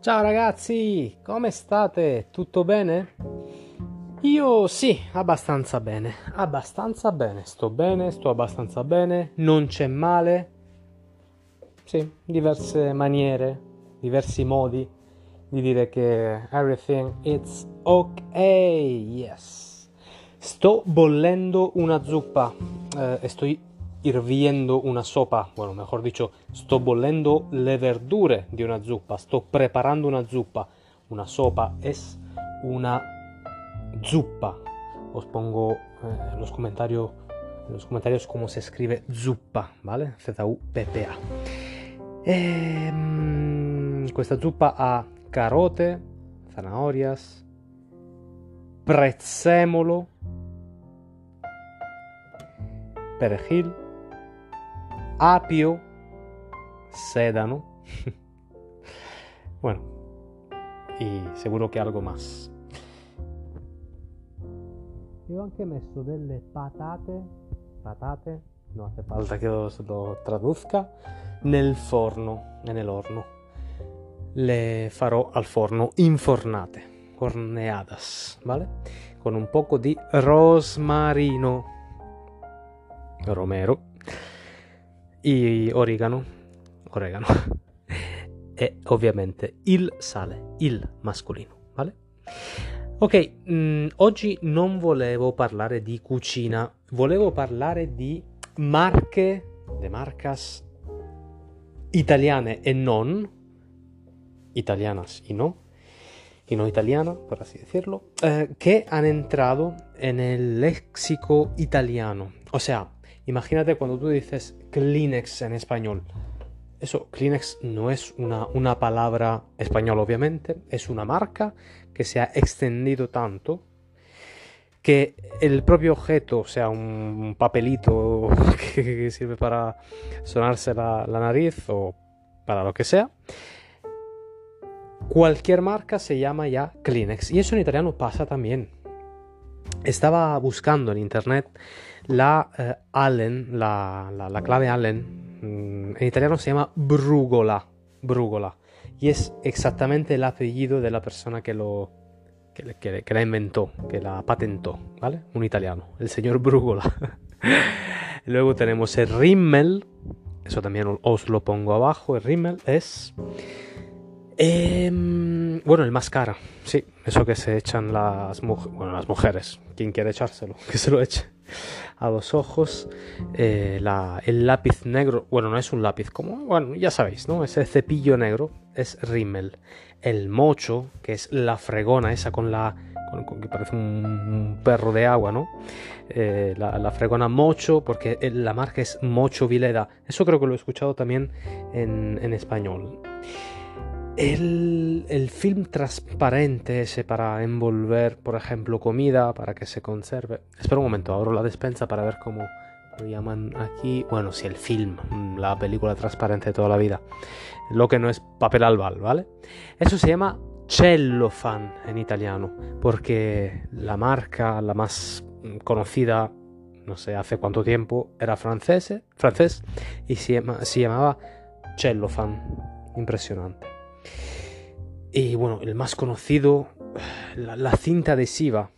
Ciao ragazzi, come state? Tutto bene? Io sì, abbastanza bene, abbastanza bene, sto bene, sto abbastanza bene, non c'è male. Sì, diverse maniere, diversi modi di dire che everything is ok, yes. Sto bollendo una zuppa, eh, estoy hirviendo una sopa, bueno, mejor dicho, sto bollendo le verdure di una zuppa, sto preparando una zuppa. Una sopa es una zuppa. Os pongo eh, los comentarios en los comentarios cómo se escribe zuppa, ¿vale? Z-U-P-P-A. Ehm, questa zuppa ha carote, zanahorias, prezzemolo, perejil, apio, sedano. bueno, y seguro che algo más. Io ho anche messo delle patate, patate, no hace falta che lo, lo traduzca, nel forno, nell'orno. Le farò al forno infornate, horneadas, ¿vale? Con un poco di rosmarino, romero, y origano, orégano e ovviamente il sale, il mascolino, vale? Ok, mh, mm, oggi non volevo parlare di cucina, volevo parlare di marche, de marcas italiane e non, italianas y no, y no italiana, por así decirlo, eh, que han entrado en el italiano. O sea, Imagínate cuando tú dices Kleenex en español. Eso, Kleenex no es una, una palabra española, obviamente, es una marca que se ha extendido tanto que el propio objeto, sea un papelito que, sirve para sonarse la, la, nariz o para lo que sea, cualquier marca se llama ya Kleenex. Y eso en italiano pasa también. Estaba buscando en internet la eh, Allen, la, la, la, clave Allen, mm, en italiano se llama Brugola, Brugola, y es exactamente el apellido de la persona que lo que, que, que la inventó, que la patentó, ¿vale? Un italiano, el señor Brugola. Luego tenemos el Rimmel, eso también os lo pongo abajo, el Rimmel es... Eh, bueno, el máscara, sí, eso que se echan las, bueno, las mujeres, quien quiere echárselo, que se lo eche a los ojos. Eh, el lápiz negro, bueno, no es un lápiz, como, bueno, ya sabéis, ¿no? Ese cepillo negro es rímel. El mocho, que es la fregona, esa con la. Que parece un, perro de agua, ¿no? Eh, la, fregona mocho, porque la marca es Mocho Vileda. Eso creo que lo he escuchado también en español. El, film transparente ese para envolver, por ejemplo, comida para que se conserve. Espera un momento, abro la despensa para ver cómo lo llaman aquí. Bueno, si el film, la película transparente de toda la vida. Lo que no es papel albal, ¿vale? Eso se llama cellofan en italiano, porque la marca, la más conocida, no sé hace cuánto tiempo, era francés, francés y se llamaba cellofan. Impresionante. Y bueno, el más conocido, la, cinta adhesiva.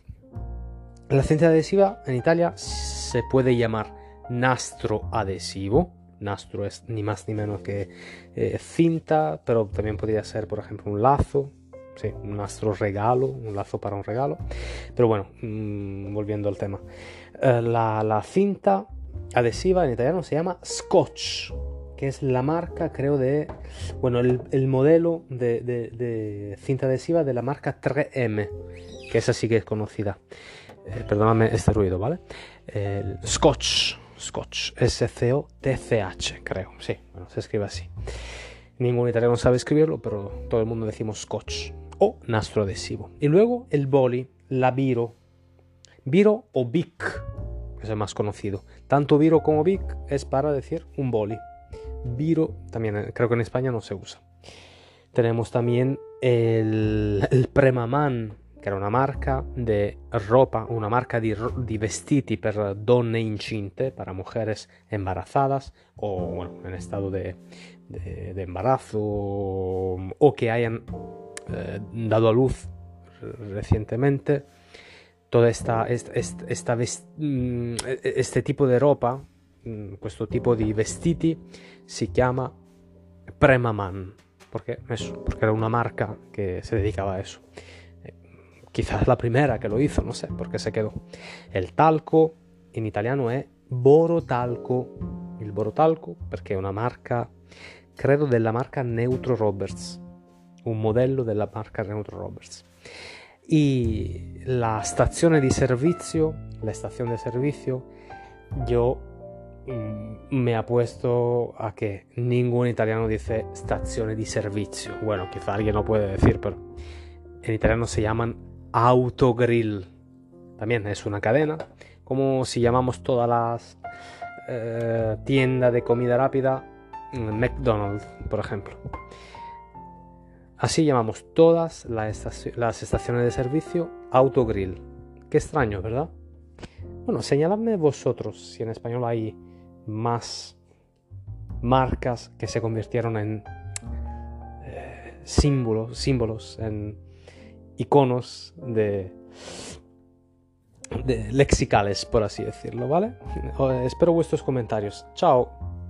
La cinta adhesiva en Italia se puede llamar nastro adhesivo. Nastro es ni más ni menos que eh, cinta, pero también podría ser, por ejemplo, un lazo. Sí, un nastro regalo, un lazo para un regalo. Pero bueno, mm, volviendo al tema. Eh, la, la cinta adhesiva en italiano se llama scotch que es la marca, creo, de. Bueno, el, modelo de, cinta adhesiva de la marca 3M, que esa sí que es conocida. Eh, perdóname este ruido, ¿vale? Scotch, Scotch, S-C-O-T-C-H, creo, sí, bueno, se escribe así. Ningún italiano sabe escribirlo, pero todo el mundo decimos Scotch o nastro adhesivo. Y luego el boli, la Biro, Biro o Bic, que es el más conocido. Tanto Biro como Bic es para decir un boli. Viro, también eh, creo que en España no se usa. Tenemos también el, el Premaman, che era una marca di ropa, una marca di, di, vestiti per donne para mujeres embarazadas o en estado de, de, de embarazo o que hayan eh, dado a luz recientemente. Toda esta, esta, mm, este tipo di ropa, mm, questo tipo di vestiti, si chiama Premaman, porque, eso, porque era una marca que se dedicaba a eso. quizás la primera che lo hizo, no sé por qué se quedó. El talco in italiano è Borotalco, il Borotalco perché è una marca, credo della marca Neutro Roberts, un modello della marca Neutro Roberts. Y la stazione di servizio, la stazione di servizio, io mm, me apuesto a que ningún italiano dice stazione di servizio. Bueno, quizá alguien lo puede decir, pero en italiano se llaman Autogrill. También es una cadena, como si llamamos todas las eh, tiendas de comida rápida mm, McDonald's, por ejemplo. Así llamamos todas las, las estaciones de servicio Autogrill. Qué extraño, ¿verdad? Bueno, señaladme vosotros si en español hay más marcas que se convirtieron en eh, símbolos, símbolos, en iconos de, de lexicales, por así decirlo, ¿vale? Espero vuestros comentarios. Chao.